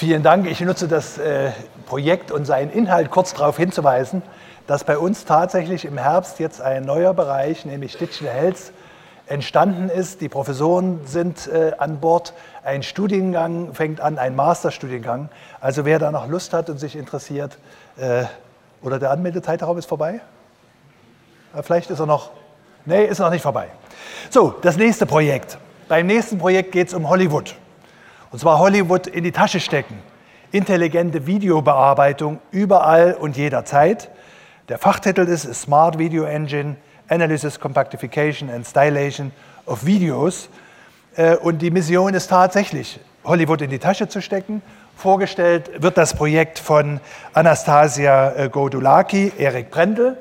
Vielen Dank. Ich nutze das äh, Projekt und seinen Inhalt kurz darauf hinzuweisen, dass bei uns tatsächlich im Herbst jetzt ein neuer Bereich, nämlich Digital Health, entstanden ist. Die Professoren sind äh, an Bord. Ein Studiengang fängt an, ein Masterstudiengang. Also wer da noch Lust hat und sich interessiert, äh, oder der Anmeldezeitraum ist vorbei? Äh, vielleicht ist er noch, nee, ist noch nicht vorbei. So, das nächste Projekt. Beim nächsten Projekt geht es um Hollywood. Und zwar Hollywood in die Tasche stecken. Intelligente Videobearbeitung überall und jederzeit. Der Fachtitel ist Smart Video Engine Analysis, Compactification and Stylation of Videos. Äh, und die Mission ist tatsächlich, Hollywood in die Tasche zu stecken. Vorgestellt wird das Projekt von Anastasia äh, Godulaki, Erik Brendel.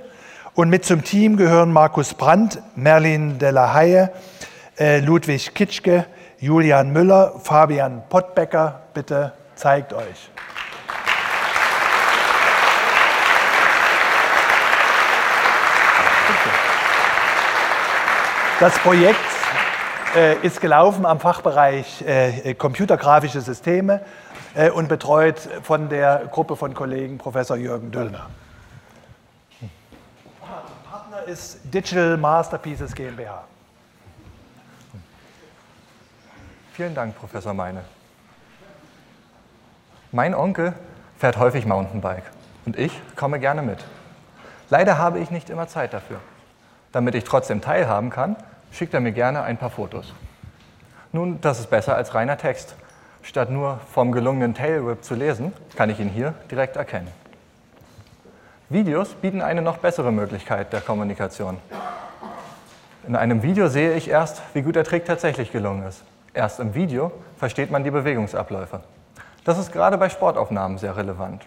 Und mit zum Team gehören Markus Brandt, Merlin de la Haye, äh, Ludwig Kitschke, Julian Müller, Fabian Pottbecker. Bitte zeigt euch. Das Projekt äh, ist gelaufen am Fachbereich äh, Computergrafische Systeme äh, und betreut von der Gruppe von Kollegen Professor Jürgen Düllner. Partner ist Digital Masterpieces GmbH. Vielen Dank, Professor Meine. Mein Onkel fährt häufig Mountainbike und ich komme gerne mit. Leider habe ich nicht immer Zeit dafür. Damit ich trotzdem teilhaben kann, schickt er mir gerne ein paar Fotos. Nun, das ist besser als reiner Text. Statt nur vom gelungenen Tailwhip zu lesen, kann ich ihn hier direkt erkennen. Videos bieten eine noch bessere Möglichkeit der Kommunikation. In einem Video sehe ich erst, wie gut der Trick tatsächlich gelungen ist. Erst im Video versteht man die Bewegungsabläufe. Das ist gerade bei Sportaufnahmen sehr relevant.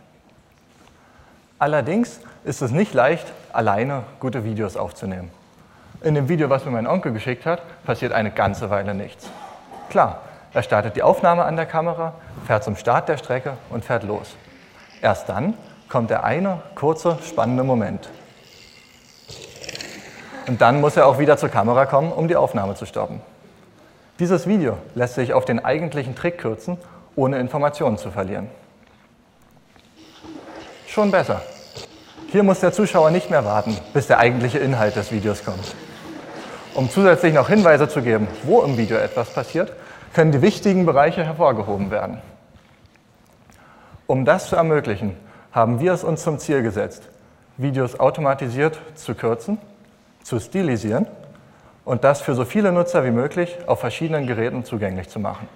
Allerdings ist es nicht leicht, alleine gute Videos aufzunehmen. In dem Video, was mir mein Onkel geschickt hat, passiert eine ganze Weile nichts. Klar, er startet die Aufnahme an der Kamera, fährt zum Start der Strecke und fährt los. Erst dann kommt der eine kurze, spannende Moment. Und dann muss er auch wieder zur Kamera kommen, um die Aufnahme zu stoppen. Dieses Video lässt sich auf den eigentlichen Trick kürzen, ohne Informationen zu verlieren. Schon besser. Hier muss der Zuschauer nicht mehr warten, bis der eigentliche Inhalt des Videos kommt. Um zusätzlich noch Hinweise zu geben, wo im Video etwas passiert, können die wichtigen Bereiche hervorgehoben werden. Um das zu ermöglichen, haben wir es uns zum Ziel gesetzt, Videos automatisiert zu kürzen, zu stilisieren und das für so viele Nutzer wie möglich auf verschiedenen Geräten zugänglich zu machen.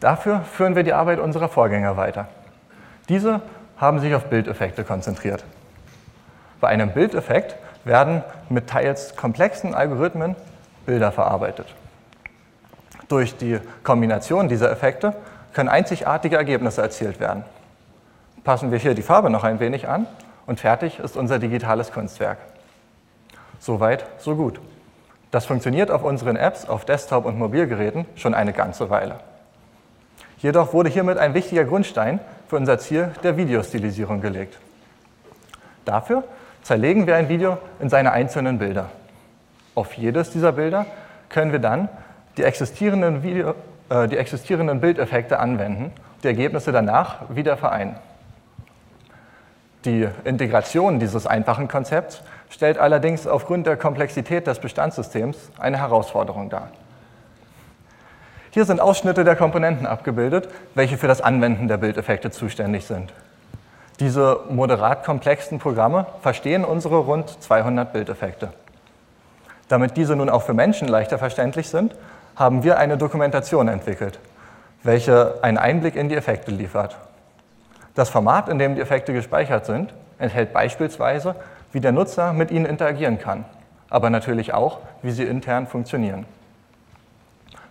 Dafür führen wir die Arbeit unserer Vorgänger weiter. Diese haben sich auf Bildeffekte konzentriert. Bei einem Bildeffekt werden mit teils komplexen Algorithmen Bilder verarbeitet. Durch die Kombination dieser Effekte können einzigartige Ergebnisse erzielt werden. Passen wir hier die Farbe noch ein wenig an und fertig ist unser digitales Kunstwerk. Soweit, so gut. Das funktioniert auf unseren Apps auf Desktop- und Mobilgeräten schon eine ganze Weile. Jedoch wurde hiermit ein wichtiger Grundstein für unser Ziel der Videostilisierung gelegt. Dafür zerlegen wir ein Video in seine einzelnen Bilder. Auf jedes dieser Bilder können wir dann die existierenden, Video, äh, die existierenden Bildeffekte anwenden, die Ergebnisse danach wieder vereinen. Die Integration dieses einfachen Konzepts stellt allerdings aufgrund der Komplexität des Bestandssystems eine Herausforderung dar. Hier sind Ausschnitte der Komponenten abgebildet, welche für das Anwenden der Bildeffekte zuständig sind. Diese moderat komplexen Programme verstehen unsere rund 200 Bildeffekte. Damit diese nun auch für Menschen leichter verständlich sind, haben wir eine Dokumentation entwickelt, welche einen Einblick in die Effekte liefert. Das Format, in dem die Effekte gespeichert sind, enthält beispielsweise, wie der Nutzer mit ihnen interagieren kann, aber natürlich auch, wie sie intern funktionieren.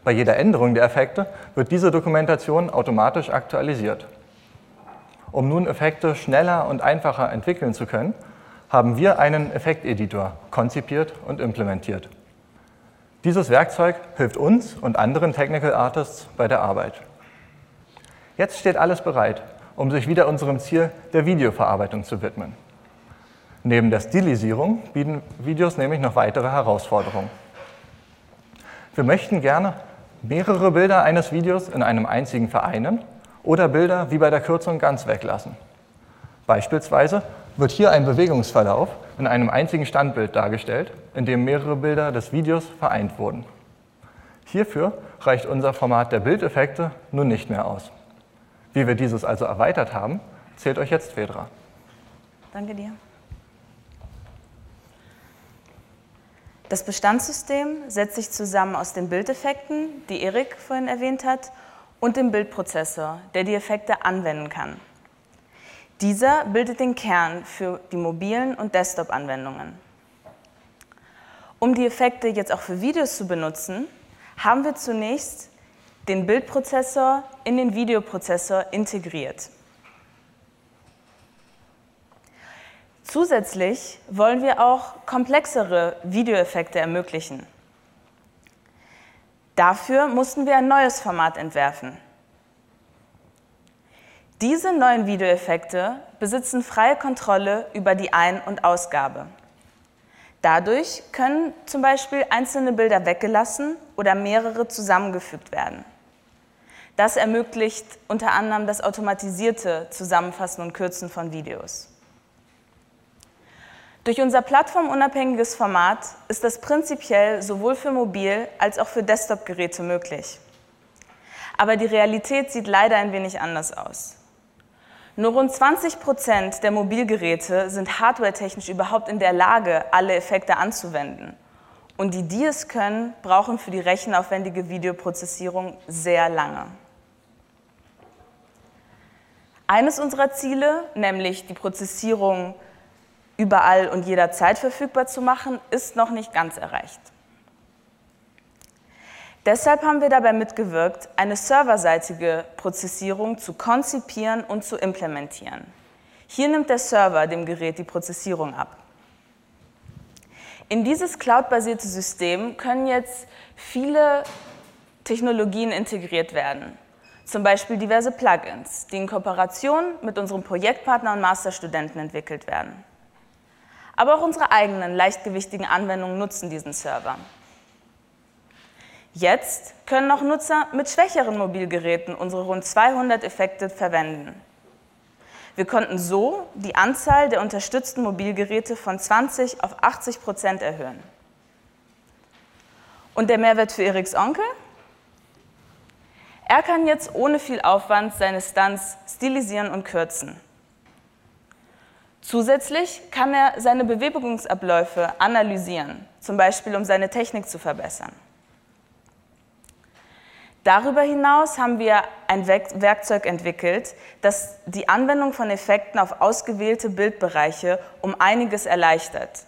Bei jeder Änderung der Effekte wird diese Dokumentation automatisch aktualisiert. Um nun Effekte schneller und einfacher entwickeln zu können, haben wir einen Effekteditor konzipiert und implementiert. Dieses Werkzeug hilft uns und anderen Technical Artists bei der Arbeit. Jetzt steht alles bereit, um sich wieder unserem Ziel der Videoverarbeitung zu widmen. Neben der Stilisierung bieten Videos nämlich noch weitere Herausforderungen. Wir möchten gerne mehrere Bilder eines Videos in einem einzigen vereinen oder Bilder wie bei der Kürzung ganz weglassen. Beispielsweise wird hier ein Bewegungsverlauf in einem einzigen Standbild dargestellt, in dem mehrere Bilder des Videos vereint wurden. Hierfür reicht unser Format der Bildeffekte nun nicht mehr aus. Wie wir dieses also erweitert haben, zählt euch jetzt Fedra. Danke dir. Das Bestandssystem setzt sich zusammen aus den Bildeffekten, die Erik vorhin erwähnt hat, und dem Bildprozessor, der die Effekte anwenden kann. Dieser bildet den Kern für die mobilen und Desktop-Anwendungen. Um die Effekte jetzt auch für Videos zu benutzen, haben wir zunächst den Bildprozessor in den Videoprozessor integriert. Zusätzlich wollen wir auch komplexere Videoeffekte ermöglichen. Dafür mussten wir ein neues Format entwerfen. Diese neuen Videoeffekte besitzen freie Kontrolle über die Ein- und Ausgabe. Dadurch können zum Beispiel einzelne Bilder weggelassen oder mehrere zusammengefügt werden. Das ermöglicht unter anderem das automatisierte Zusammenfassen und Kürzen von Videos. Durch unser plattformunabhängiges Format ist das prinzipiell sowohl für Mobil- als auch für Desktop-Geräte möglich. Aber die Realität sieht leider ein wenig anders aus. Nur rund 20 Prozent der Mobilgeräte sind hardwaretechnisch überhaupt in der Lage, alle Effekte anzuwenden. Und die, die es können, brauchen für die rechenaufwendige Videoprozessierung sehr lange. Eines unserer Ziele, nämlich die Prozessierung überall und jederzeit verfügbar zu machen, ist noch nicht ganz erreicht. Deshalb haben wir dabei mitgewirkt, eine serverseitige Prozessierung zu konzipieren und zu implementieren. Hier nimmt der Server dem Gerät die Prozessierung ab. In dieses cloudbasierte System können jetzt viele Technologien integriert werden. Zum Beispiel diverse Plugins, die in Kooperation mit unserem Projektpartner und Masterstudenten entwickelt werden. Aber auch unsere eigenen leichtgewichtigen Anwendungen nutzen diesen Server. Jetzt können auch Nutzer mit schwächeren Mobilgeräten unsere rund 200 Effekte verwenden. Wir konnten so die Anzahl der unterstützten Mobilgeräte von 20 auf 80 Prozent erhöhen. Und der Mehrwert für Eriks Onkel? Er kann jetzt ohne viel Aufwand seine Stunts stilisieren und kürzen. Zusätzlich kann er seine Bewegungsabläufe analysieren, zum Beispiel um seine Technik zu verbessern. Darüber hinaus haben wir ein Werkzeug entwickelt, das die Anwendung von Effekten auf ausgewählte Bildbereiche um einiges erleichtert.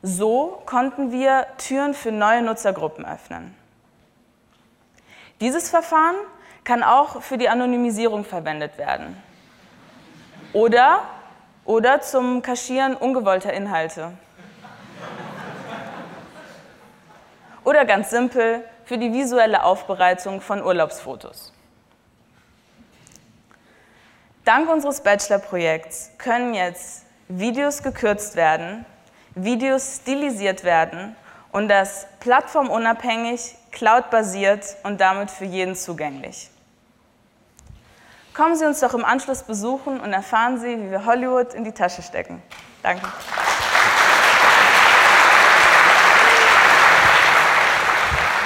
So konnten wir Türen für neue Nutzergruppen öffnen. Dieses Verfahren kann auch für die Anonymisierung verwendet werden oder oder zum Kaschieren ungewollter Inhalte. Oder ganz simpel für die visuelle Aufbereitung von Urlaubsfotos. Dank unseres Bachelor-Projekts können jetzt Videos gekürzt werden, Videos stilisiert werden und das plattformunabhängig, cloudbasiert und damit für jeden zugänglich. Kommen Sie uns doch im Anschluss besuchen und erfahren Sie, wie wir Hollywood in die Tasche stecken. Danke.